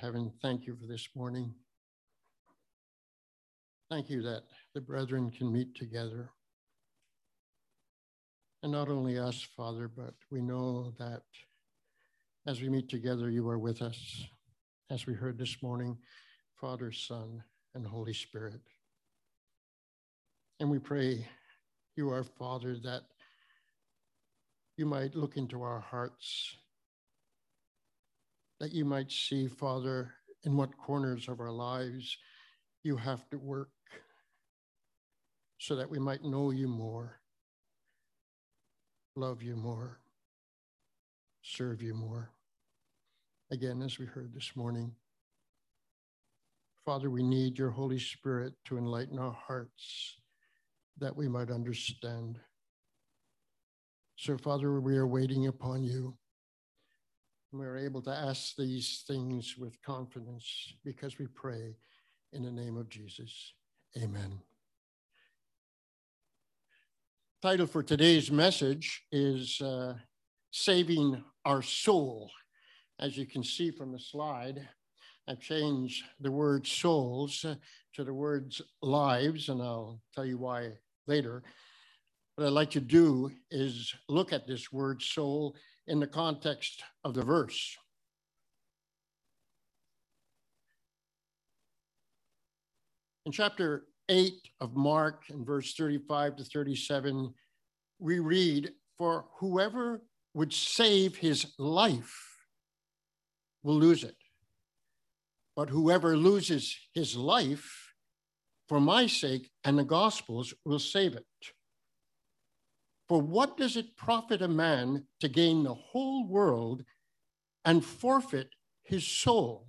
heaven, thank you for this morning. Thank you that the brethren can meet together. And not only us, Father, but we know that as we meet together, you are with us, as we heard this morning, Father, Son, and Holy Spirit. And we pray, you our Father, that you might look into our hearts, that you might see, Father, in what corners of our lives you have to work so that we might know you more, love you more, serve you more. Again, as we heard this morning, Father, we need your Holy Spirit to enlighten our hearts that we might understand. So, Father, we are waiting upon you. We are able to ask these things with confidence because we pray in the name of Jesus. Amen. Title for today's message is uh, Saving Our Soul. As you can see from the slide, I've changed the word souls to the words lives, and I'll tell you why later. What I'd like to do is look at this word soul in the context of the verse. In chapter 8 of Mark, in verse 35 to 37, we read, For whoever would save his life will lose it. But whoever loses his life for my sake and the gospel's will save it. For what does it profit a man to gain the whole world and forfeit his soul?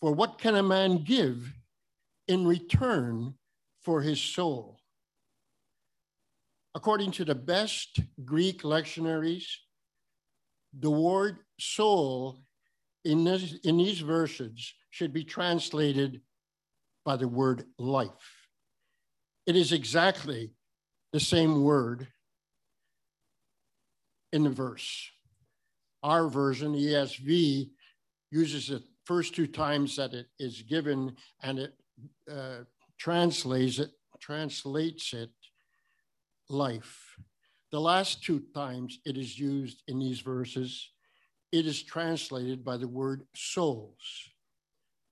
For what can a man give in return for his soul? According to the best Greek lectionaries, the word soul in, this, in these verses should be translated by the word life. It is exactly the same word in the verse. Our version, ESV, uses it first two times that it is given and it uh, translates it translates it life. The last two times it is used in these verses, it is translated by the word souls.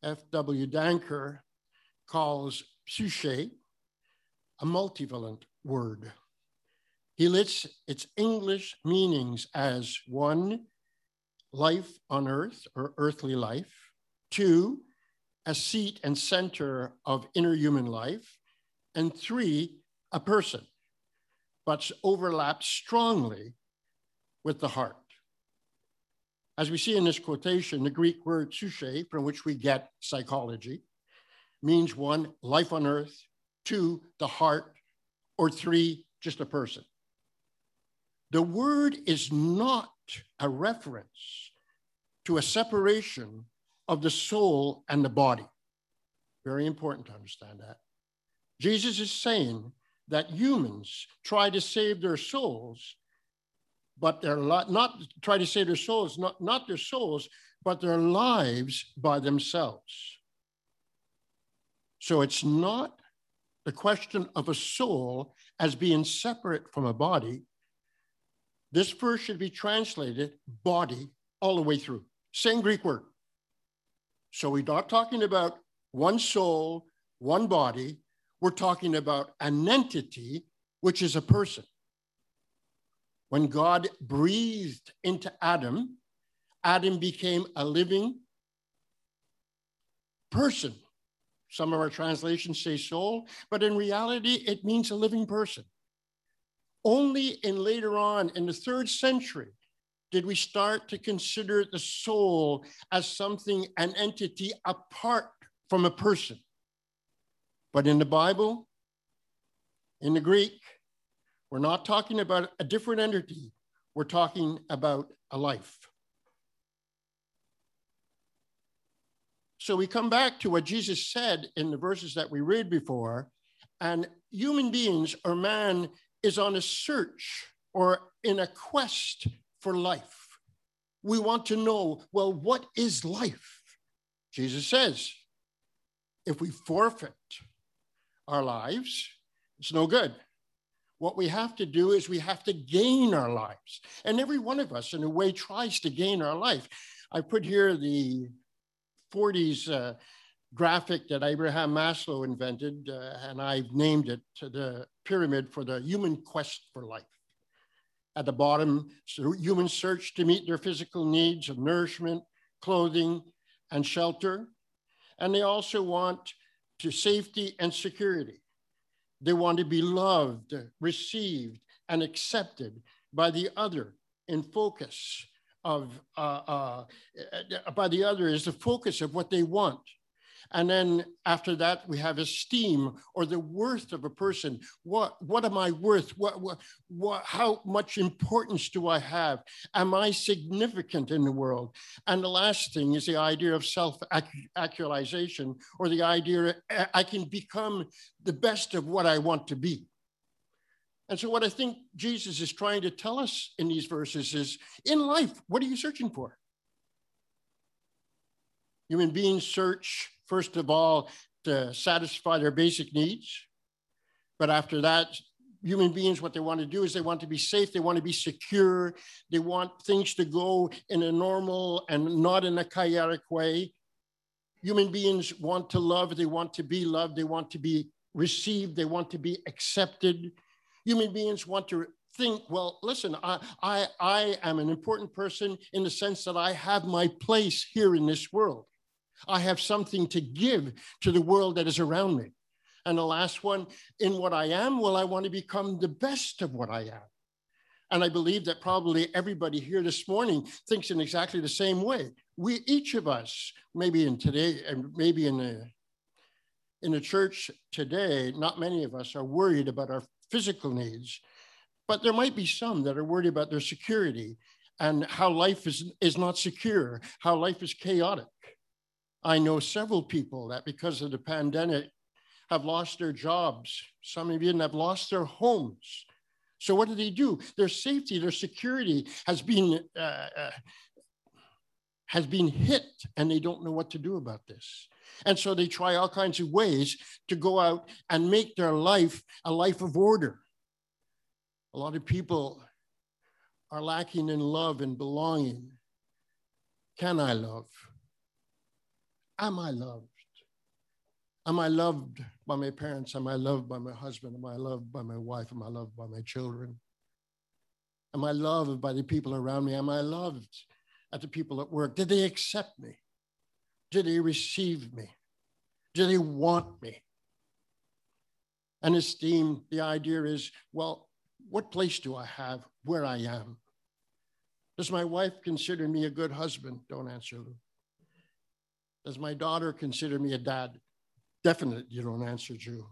F.W. Danker calls psyche a multivalent word. He lists its English meanings as one, life on earth or earthly life, two, a seat and center of inner human life, and three, a person but overlaps strongly with the heart. As we see in this quotation, the Greek word psyche, from which we get psychology, means one, life on earth, two, the heart, or three, just a person. The word is not a reference to a separation of the soul and the body. Very important to understand that. Jesus is saying that humans try to save their souls, but they're not try to save their souls, not, not their souls, but their lives by themselves. So it's not the question of a soul as being separate from a body. This verse should be translated body all the way through. Same Greek word. So we're not talking about one soul, one body, we're talking about an entity, which is a person. When God breathed into Adam, Adam became a living person. Some of our translations say soul, but in reality, it means a living person. Only in later on, in the third century, did we start to consider the soul as something, an entity apart from a person. But in the Bible, in the Greek, we're not talking about a different entity. We're talking about a life. So we come back to what Jesus said in the verses that we read before, and human beings or man is on a search or in a quest for life. We want to know, well, what is life? Jesus says, if we forfeit our lives, it's no good. What we have to do is we have to gain our lives. And every one of us, in a way, tries to gain our life. I put here the 40s uh, graphic that Abraham Maslow invented, uh, and I've named it the pyramid for the human quest for life. At the bottom, so human search to meet their physical needs of nourishment, clothing, and shelter. And they also want to safety and security. They want to be loved, received, and accepted by the other in focus of, uh, uh, by the other is the focus of what they want. And then after that, we have esteem or the worth of a person. What, what am I worth? What, what, what, how much importance do I have? Am I significant in the world? And the last thing is the idea of self actualization or the idea I can become the best of what I want to be. And so, what I think Jesus is trying to tell us in these verses is in life, what are you searching for? Human beings search first of all, to satisfy their basic needs. But after that, human beings, what they want to do is they want to be safe, they want to be secure, they want things to go in a normal and not in a chaotic way. Human beings want to love, they want to be loved, they want to be received, they want to be accepted. Human beings want to think, well, listen, I, I, I am an important person in the sense that I have my place here in this world. I have something to give to the world that is around me. And the last one, in what I am, well, I want to become the best of what I am. And I believe that probably everybody here this morning thinks in exactly the same way. We, each of us, maybe in today, and maybe in the in the church today, not many of us are worried about our physical needs, but there might be some that are worried about their security and how life is, is not secure, how life is chaotic. I know several people that because of the pandemic have lost their jobs. Some of even have lost their homes. So what do they do? Their safety, their security has been uh, uh, has been hit, and they don't know what to do about this. And so they try all kinds of ways to go out and make their life a life of order. A lot of people are lacking in love and belonging. Can I love? Am I loved? Am I loved by my parents? Am I loved by my husband? Am I loved by my wife? Am I loved by my children? Am I loved by the people around me? Am I loved at the people at work? Did they accept me? Did he receive me? Did he want me? And esteem, the idea is well, what place do I have where I am? Does my wife consider me a good husband? Don't answer, Lou. Does my daughter consider me a dad? Definitely, you don't answer, Drew.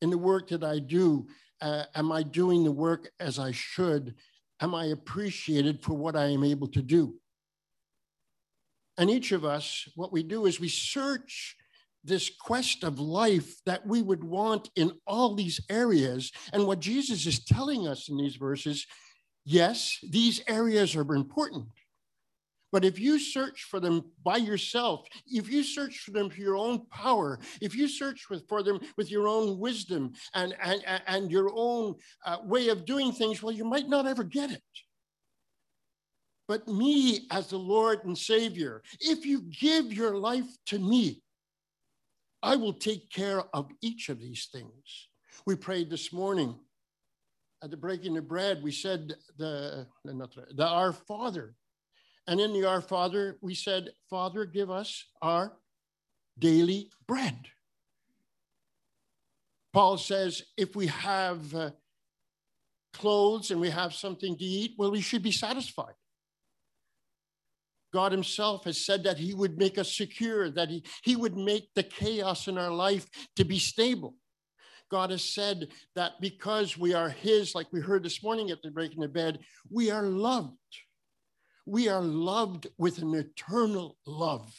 In the work that I do, uh, am I doing the work as I should? Am I appreciated for what I am able to do? And each of us, what we do is we search this quest of life that we would want in all these areas. And what Jesus is telling us in these verses yes, these areas are important. But if you search for them by yourself, if you search for them for your own power, if you search for them with your own wisdom and, and, and your own uh, way of doing things, well, you might not ever get it. But me as the Lord and Savior, if you give your life to me, I will take care of each of these things. We prayed this morning at the breaking of bread. We said the, the, Our Father and in the Our Father, we said, Father, give us our daily bread. Paul says, if we have uh, clothes and we have something to eat, well, we should be satisfied. God Himself has said that He would make us secure, that He, he would make the chaos in our life to be stable. God has said that because we are His, like we heard this morning at the breaking of bed, we are loved. We are loved with an eternal love.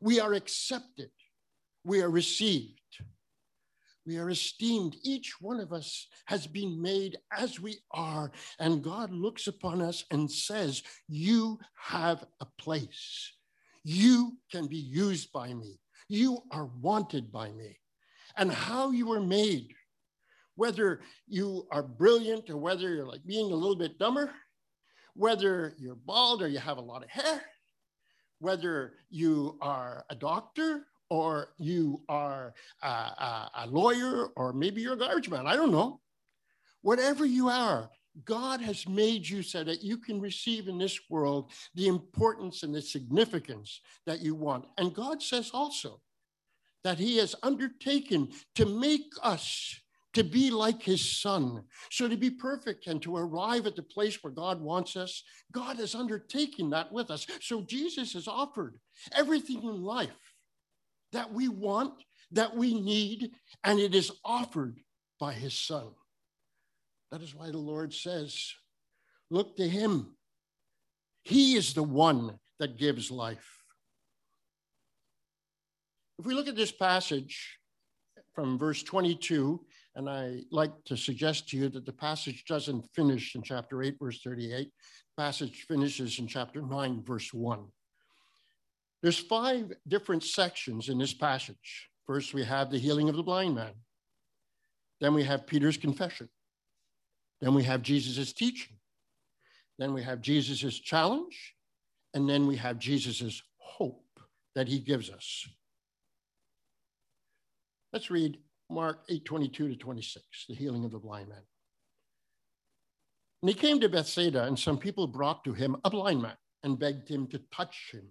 We are accepted. We are received. We are esteemed. Each one of us has been made as we are. And God looks upon us and says, You have a place. You can be used by me. You are wanted by me. And how you were made, whether you are brilliant or whether you're like being a little bit dumber, whether you're bald or you have a lot of hair, whether you are a doctor or you are a, a, a, lawyer, or maybe you're a garbage man. I don't know. Whatever you are, God has made you so that you can receive in this world the importance and the significance that you want. And God says also that He has undertaken to make us to be like his son. So to be perfect and to arrive at the place where God wants us, God is undertaking that with us. So Jesus has offered everything in life that we want, that we need, and it is offered by his son. That is why the Lord says, Look to him. He is the one that gives life. If we look at this passage from verse 22, and I like to suggest to you that the passage doesn't finish in chapter 8, verse 38. The passage finishes in chapter 9, verse 1. There's five different sections in this passage. First, we have the healing of the blind man. Then we have Peter's confession. Then we have Jesus' teaching. Then we have Jesus' challenge. And then we have Jesus' hope that he gives us. Let's read Mark 8 22 to 26, the healing of the blind man. And he came to Bethsaida, and some people brought to him a blind man and begged him to touch him.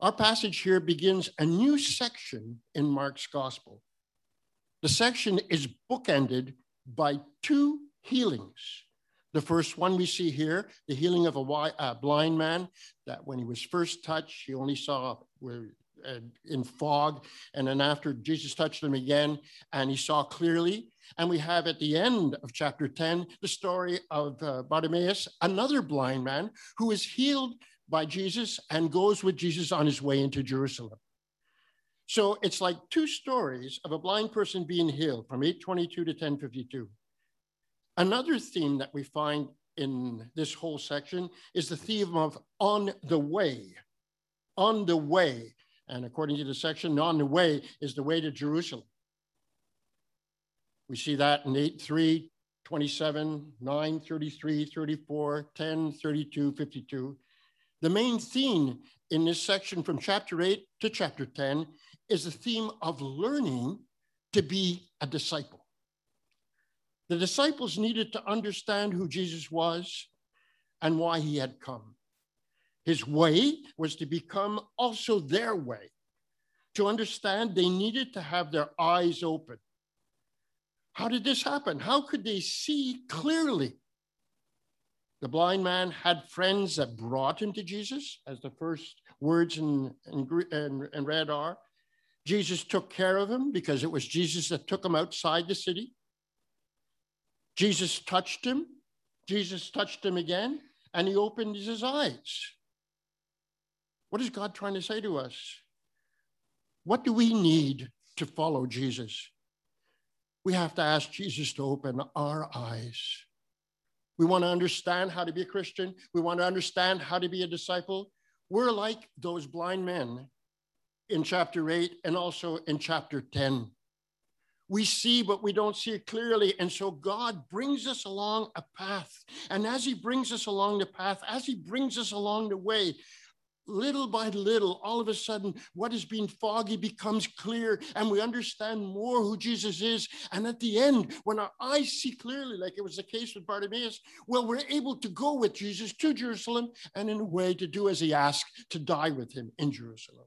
Our passage here begins a new section in Mark's gospel. The section is bookended by two healings. The first one we see here, the healing of a blind man, that when he was first touched, he only saw uh, in fog. And then after Jesus touched him again, and he saw clearly. And we have at the end of chapter 10 the story of uh, Bartimaeus, another blind man who is healed by Jesus and goes with Jesus on his way into Jerusalem. So it's like two stories of a blind person being healed from 822 to 1052. Another theme that we find in this whole section is the theme of on the way. On the way. And according to the section, on the way is the way to Jerusalem. We see that in 8 3, 27, 9, 33, 34, 10, 32, 52. The main theme in this section from chapter 8 to chapter 10 is the theme of learning to be a disciple. The disciples needed to understand who Jesus was and why he had come. His way was to become also their way. To understand, they needed to have their eyes open. How did this happen? How could they see clearly? The blind man had friends that brought him to Jesus, as the first words in, in, in, in red are. Jesus took care of him because it was Jesus that took him outside the city. Jesus touched him. Jesus touched him again, and he opened his eyes. What is God trying to say to us? What do we need to follow Jesus? We have to ask Jesus to open our eyes. We want to understand how to be a Christian. We want to understand how to be a disciple. We're like those blind men in chapter 8 and also in chapter 10. We see, but we don't see it clearly. And so God brings us along a path. And as He brings us along the path, as He brings us along the way, little by little, all of a sudden, what has been foggy becomes clear, and we understand more who Jesus is. And at the end, when our eyes see clearly, like it was the case with Bartimaeus, well, we're able to go with Jesus to Jerusalem and, in a way, to do as he asked, to die with him in Jerusalem.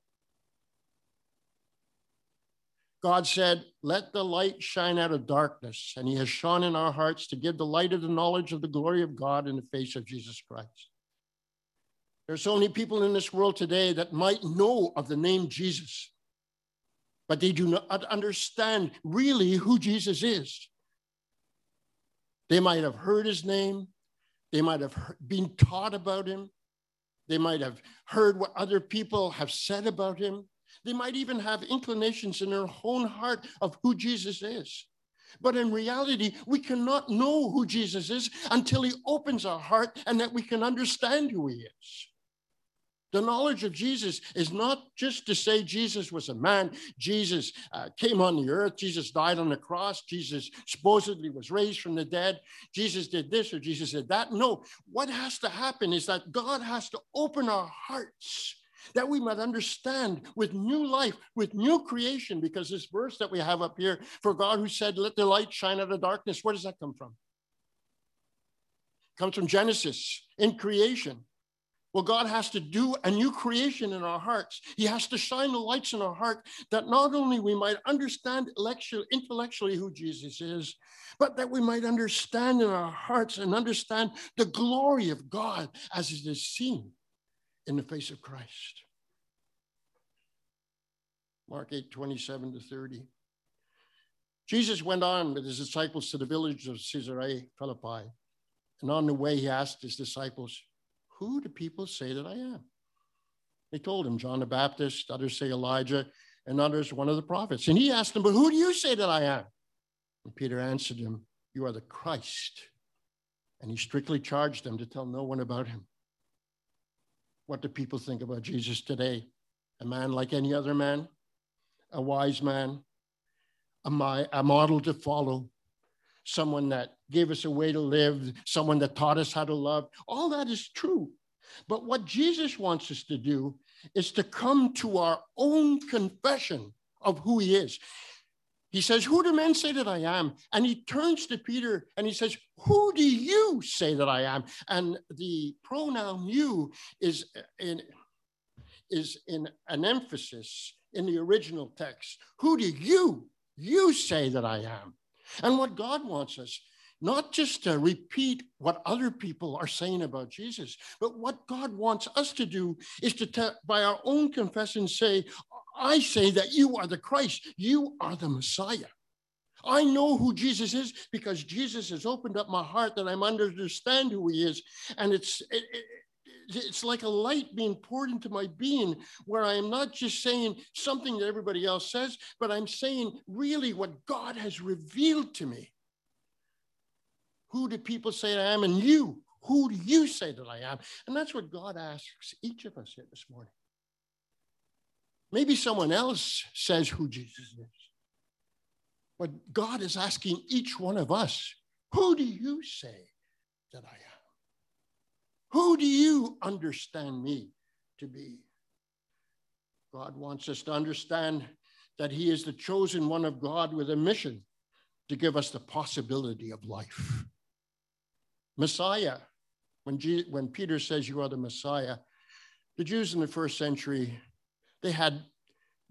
God said, Let the light shine out of darkness. And he has shone in our hearts to give the light of the knowledge of the glory of God in the face of Jesus Christ. There's so many people in this world today that might know of the name Jesus, but they do not understand really who Jesus is. They might have heard his name, they might have been taught about him, they might have heard what other people have said about him. They might even have inclinations in their own heart of who Jesus is. But in reality, we cannot know who Jesus is until he opens our heart and that we can understand who he is. The knowledge of Jesus is not just to say Jesus was a man, Jesus uh, came on the earth, Jesus died on the cross, Jesus supposedly was raised from the dead, Jesus did this or Jesus did that. No, what has to happen is that God has to open our hearts that we might understand with new life, with new creation, because this verse that we have up here, for God who said, Let the light shine out of darkness, where does that come from? Comes from Genesis in creation. Well, God has to do a new creation in our hearts. He has to shine the lights in our heart that not only we might understand intellectually who Jesus is, but that we might understand in our hearts and understand the glory of God as it is seen in the face of Christ. Mark 8, 27 to 30. Jesus went on with his disciples to the village of Caesarea Philippi. And on the way, he asked his disciples, Who do people say that I am? They told him, John the Baptist, others say Elijah, and others one of the prophets. And he asked them, But who do you say that I am? And Peter answered him, You are the Christ. And he strictly charged them to tell no one about him. What do people think about Jesus today? A man like any other man, a wise man, a, my, a model to follow, someone that gave us a way to live, someone that taught us how to love. All that is true. But what Jesus wants us to do is to come to our own confession of who he is. He says, Who do men say that I am? And he turns to Peter and he says, Who do you say that I am? And the pronoun you is in, is in an emphasis in the original text. Who do you, you say that I am? And what God wants us, not just to repeat what other people are saying about Jesus, but what God wants us to do is to, by our own confession, say, I say that you are the Christ, you are the Messiah. I know who Jesus is because Jesus has opened up my heart that I'm understand who he is. And it's it, it, it's like a light being poured into my being where I am not just saying something that everybody else says, but I'm saying really what God has revealed to me. Who do people say I am? And you, who do you say that I am? And that's what God asks each of us here this morning. Maybe someone else says who Jesus is. But God is asking each one of us, who do you say that I am? Who do you understand me to be? God wants us to understand that He is the chosen one of God with a mission to give us the possibility of life. Messiah, when, when Peter says you are the Messiah, the Jews in the first century they had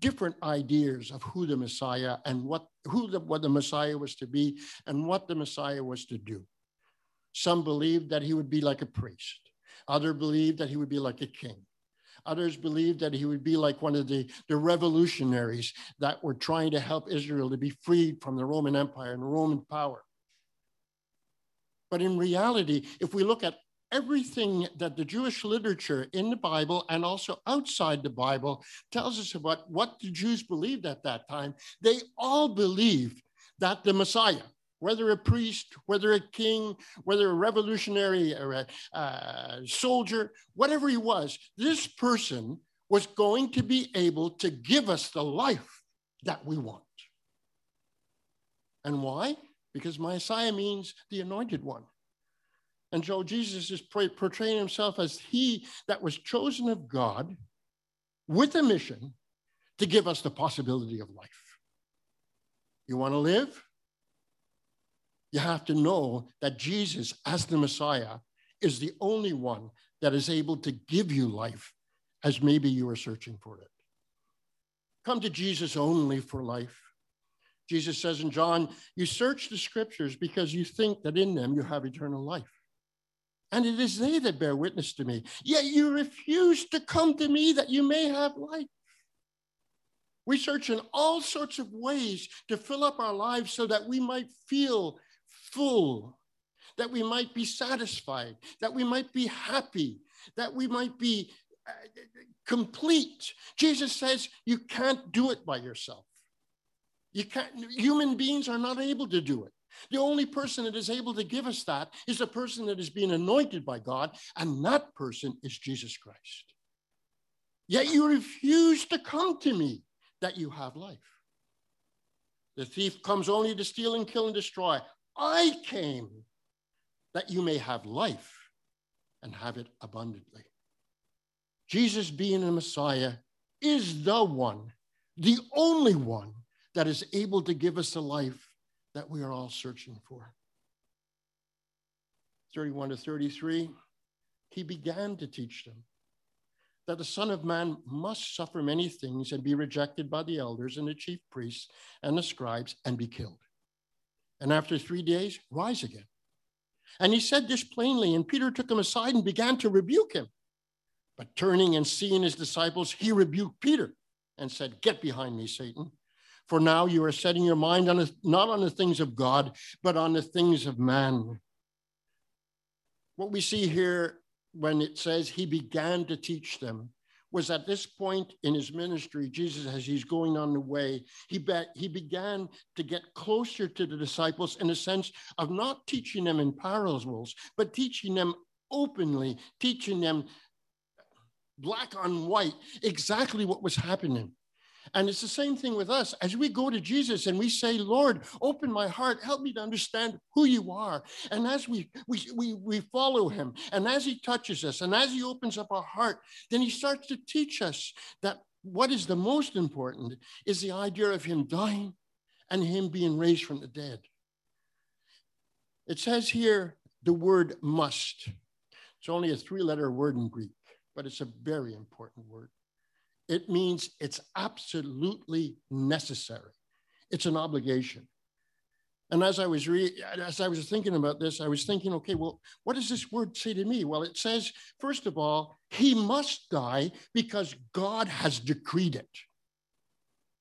different ideas of who the Messiah and what who the, what the Messiah was to be and what the Messiah was to do. Some believed that he would be like a priest. Others believed that he would be like a king. Others believed that he would be like one of the, the revolutionaries that were trying to help Israel to be freed from the Roman Empire and Roman power. But in reality, if we look at everything that the Jewish literature in the Bible and also outside the Bible tells us about what the Jews believed at that time. They all believed that the Messiah, whether a priest, whether a king, whether a revolutionary or a uh, soldier, whatever he was, this person was going to be able to give us the life that we want. And why? Because Messiah means the anointed one. And so Jesus is portraying himself as he that was chosen of God with a mission to give us the possibility of life. You want to live? You have to know that Jesus, as the Messiah, is the only one that is able to give you life as maybe you are searching for it. Come to Jesus only for life. Jesus says in John, You search the scriptures because you think that in them you have eternal life. And it is they that bear witness to me. Yet you refuse to come to me that you may have life. We search in all sorts of ways to fill up our lives so that we might feel full, that we might be satisfied, that we might be happy, that we might be uh, complete. Jesus says you can't do it by yourself. You can't, human beings are not able to do it. The only person that is able to give us that is a person that is being anointed by God, and that person is Jesus Christ. Yet you refuse to come to me that you have life. The thief comes only to steal and kill and destroy. I came that you may have life and have it abundantly. Jesus, being a Messiah, is the one, the only one that is able to give us the life that we are all searching for. 31 to 33, he began to teach them that the Son of Man must suffer many things and be rejected by the elders and the chief priests and the scribes and be killed. And after three days, rise again. And he said this plainly, and Peter took him aside and began to rebuke him. But turning and seeing his disciples, he rebuked Peter and said, Get behind me, Satan. For now you are setting your mind on the, not on the things of God, but on the things of man. What we see here when it says he began to teach them was at this point in his ministry, Jesus, as he's going on the way, he, be, he began to get closer to the disciples in a sense of not teaching them in parables, but teaching them openly, teaching them black on white exactly what was happening. And it's the same thing with us. As we go to Jesus and we say, Lord, open my heart, help me to understand who you are. And as we, we, we, we follow him, and as he touches us, and as he opens up our heart, then he starts to teach us that what is the most important is the idea of him dying and him being raised from the dead. It says here the word must. It's only a three letter word in Greek, but it's a very important word. It means it's absolutely necessary. It's an obligation. And as I was re- as I was thinking about this, I was thinking, okay, well, what does this word say to me? Well, it says, first of all, he must die because God has decreed it.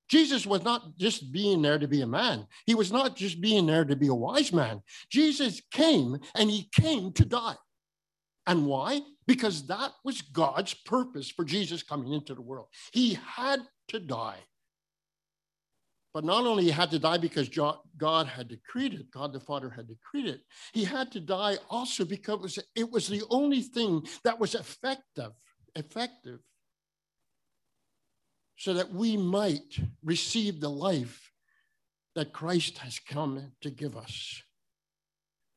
Jesus was not just being there to be a man. He was not just being there to be a wise man. Jesus came and he came to die. And why? Because that was God's purpose for Jesus coming into the world. He had to die. But not only he had to die because God had decreed it, God the Father had decreed it, he had to die also because it was the only thing that was effective, effective, so that we might receive the life that Christ has come to give us.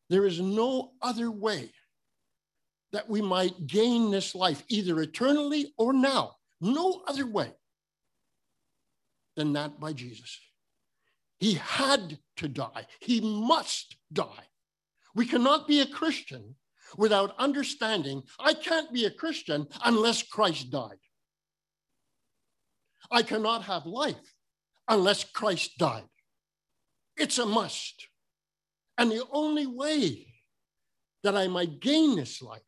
There is no other way that we might gain this life either eternally or now. No other way than that by Jesus. He had to die, he must die. We cannot be a Christian without understanding I can't be a Christian unless Christ died. I cannot have life unless Christ died. It's a must. And the only way that I might gain this life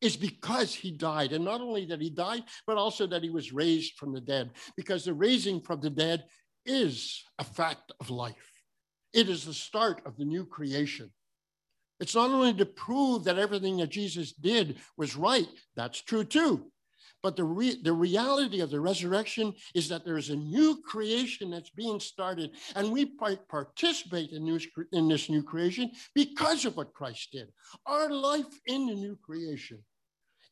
is because he died. And not only that he died, but also that he was raised from the dead, because the raising from the dead is a fact of life. It is the start of the new creation. It's not only to prove that everything that Jesus did was right, that's true too. But the, re- the reality of the resurrection is that there is a new creation that's being started, and we participate in, new, in this new creation because of what Christ did. Our life in the new creation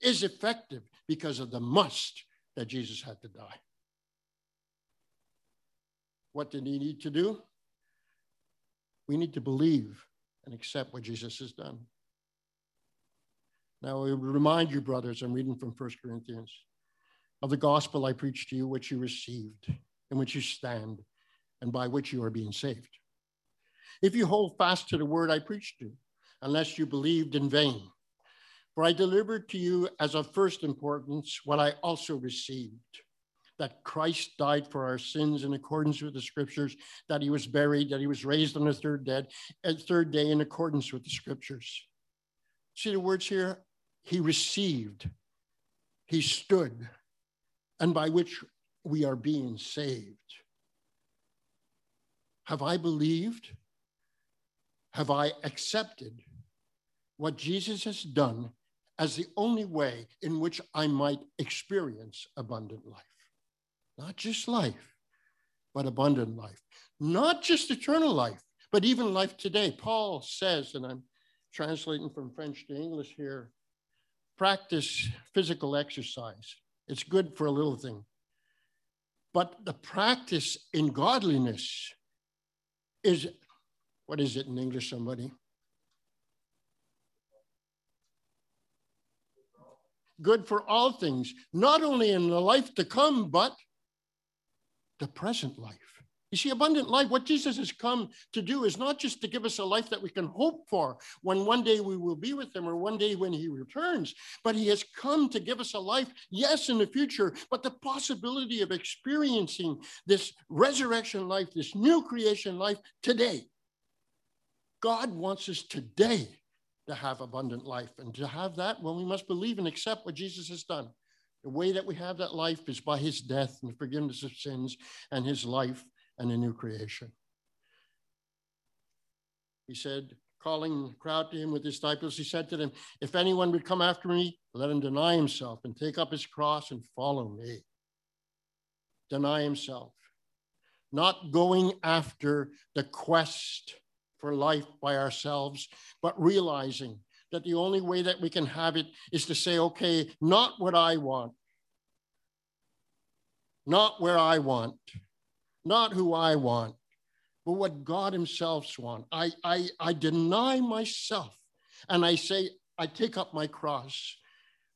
is effective because of the must that Jesus had to die. What did he need to do? We need to believe and accept what Jesus has done. Now, I remind you, brothers, I'm reading from 1 Corinthians, of the gospel I preached to you, which you received, in which you stand, and by which you are being saved. If you hold fast to the word I preached to you, unless you believed in vain. For I delivered to you as of first importance what I also received that Christ died for our sins in accordance with the scriptures, that he was buried, that he was raised on the third day, uh, third day in accordance with the scriptures. See the words here? He received, he stood, and by which we are being saved. Have I believed? Have I accepted what Jesus has done as the only way in which I might experience abundant life? Not just life, but abundant life. Not just eternal life, but even life today. Paul says, and I'm translating from French to English here practice physical exercise. It's good for a little thing. But the practice in godliness is what is it in English, somebody? Good for all things, not only in the life to come, but the present life. You see, abundant life, what Jesus has come to do is not just to give us a life that we can hope for when one day we will be with him or one day when he returns, but he has come to give us a life, yes, in the future, but the possibility of experiencing this resurrection life, this new creation life today. God wants us today to have abundant life. And to have that, well, we must believe and accept what Jesus has done. The way that we have that life is by his death and forgiveness of sins and his life and a new creation. He said, calling the crowd to him with his disciples, he said to them, If anyone would come after me, let him deny himself and take up his cross and follow me. Deny himself, not going after the quest for life by ourselves, but realizing that the only way that we can have it is to say, okay, not what I want, not where I want, not who I want, but what God Himself wants. I, I, I deny myself and I say, I take up my cross.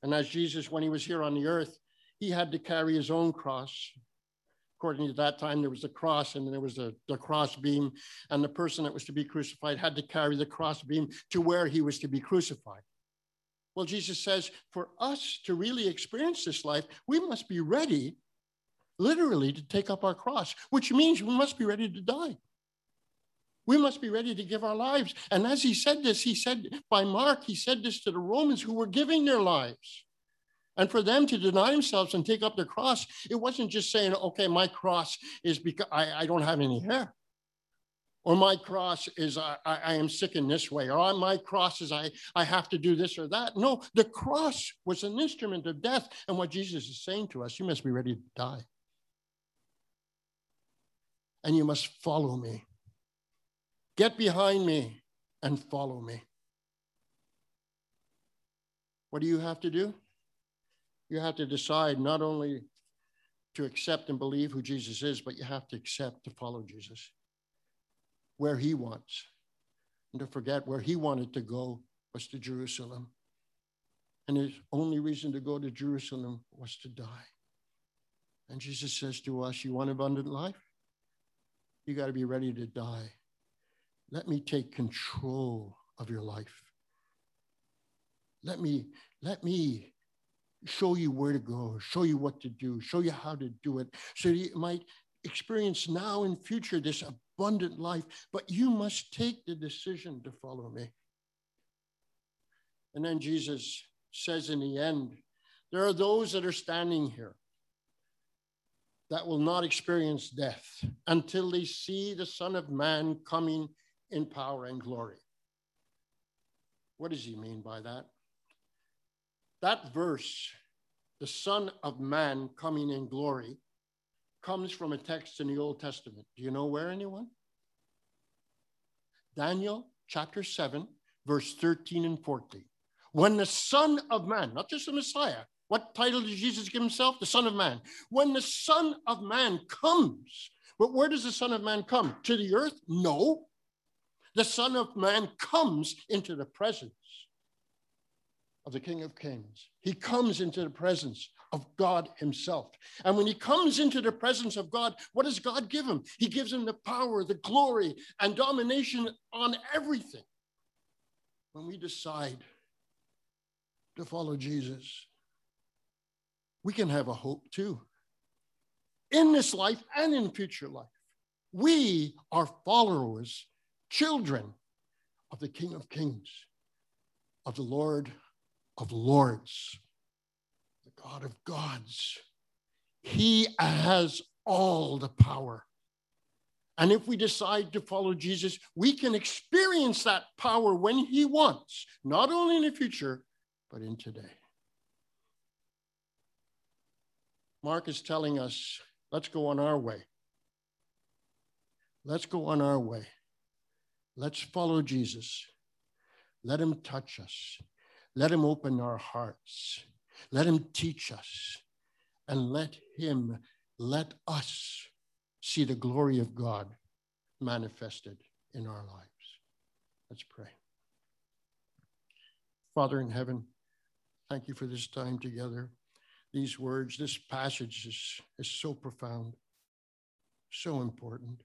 And as Jesus, when He was here on the earth, He had to carry His own cross. According to that time, there was a cross and there was a, the cross beam, and the person that was to be crucified had to carry the cross beam to where he was to be crucified. Well, Jesus says, for us to really experience this life, we must be ready literally to take up our cross, which means we must be ready to die. We must be ready to give our lives. And as he said this, he said by Mark, he said this to the Romans who were giving their lives. And for them to deny themselves and take up their cross, it wasn't just saying, okay, my cross is because I, I don't have any hair. Or my cross is I, I, am sick in this way, or my cross is I, I have to do this or that. No, the cross was an instrument of death. And what Jesus is saying to us, you must be ready to die and you must follow me. Get behind me and follow me. What do you have to do? You have to decide not only to accept and believe who Jesus is, but you have to accept to follow Jesus where he wants. And to forget where he wanted to go was to Jerusalem. And his only reason to go to Jerusalem was to die. And Jesus says to us, You want abundant life? you got to be ready to die. Let me take control of your life. Let me, let me show you where to go, show you what to do, show you how to do it, so you might experience now and future this abundant life. But you must take the decision to follow me. And then Jesus says in the end, there are those that are standing here that will not experience death until they see the Son of Man coming in power and glory. What does he mean by that? That verse, the Son of Man coming in glory, comes from a text in the Old Testament. Do you know where, anyone? Daniel chapter 7, verse 13 and 14. When the Son of Man, not just the Messiah, what title did Jesus give himself? The Son of Man. When the Son of Man comes, but where does the Son of Man come? To the earth? No. The Son of Man comes into the presence of the King of Kings. He comes into the presence of God Himself. And when He comes into the presence of God, what does God give Him? He gives Him the power, the glory, and domination on everything. When we decide to follow Jesus, we can have a hope too. in this life and in future life. We are followers, children of the King of Kings, of the Lord of Lords, the God of gods. He has all the power. And if we decide to follow Jesus, we can experience that power when He wants, not only in the future, but in today. Mark is telling us, let's go on our way. Let's go on our way. Let's follow Jesus. Let him touch us. Let him open our hearts. Let him teach us. And let him let us see the glory of God manifested in our lives. Let's pray. Father in heaven, thank you for this time together. These words, this passage is, is so profound, so important.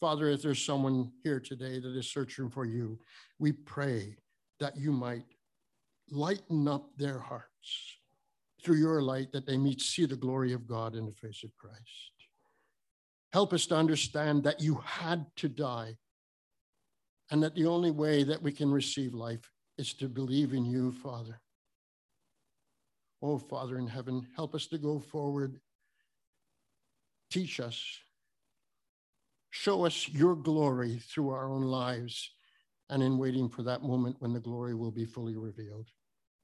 Father, if there's someone here today that is searching for you, we pray that you might lighten up their hearts through your light that they may see the glory of God in the face of Christ. Help us to understand that you had to die and that the only way that we can receive life is to believe in you, Father. Oh, Father in heaven, help us to go forward. Teach us. Show us your glory through our own lives and in waiting for that moment when the glory will be fully revealed.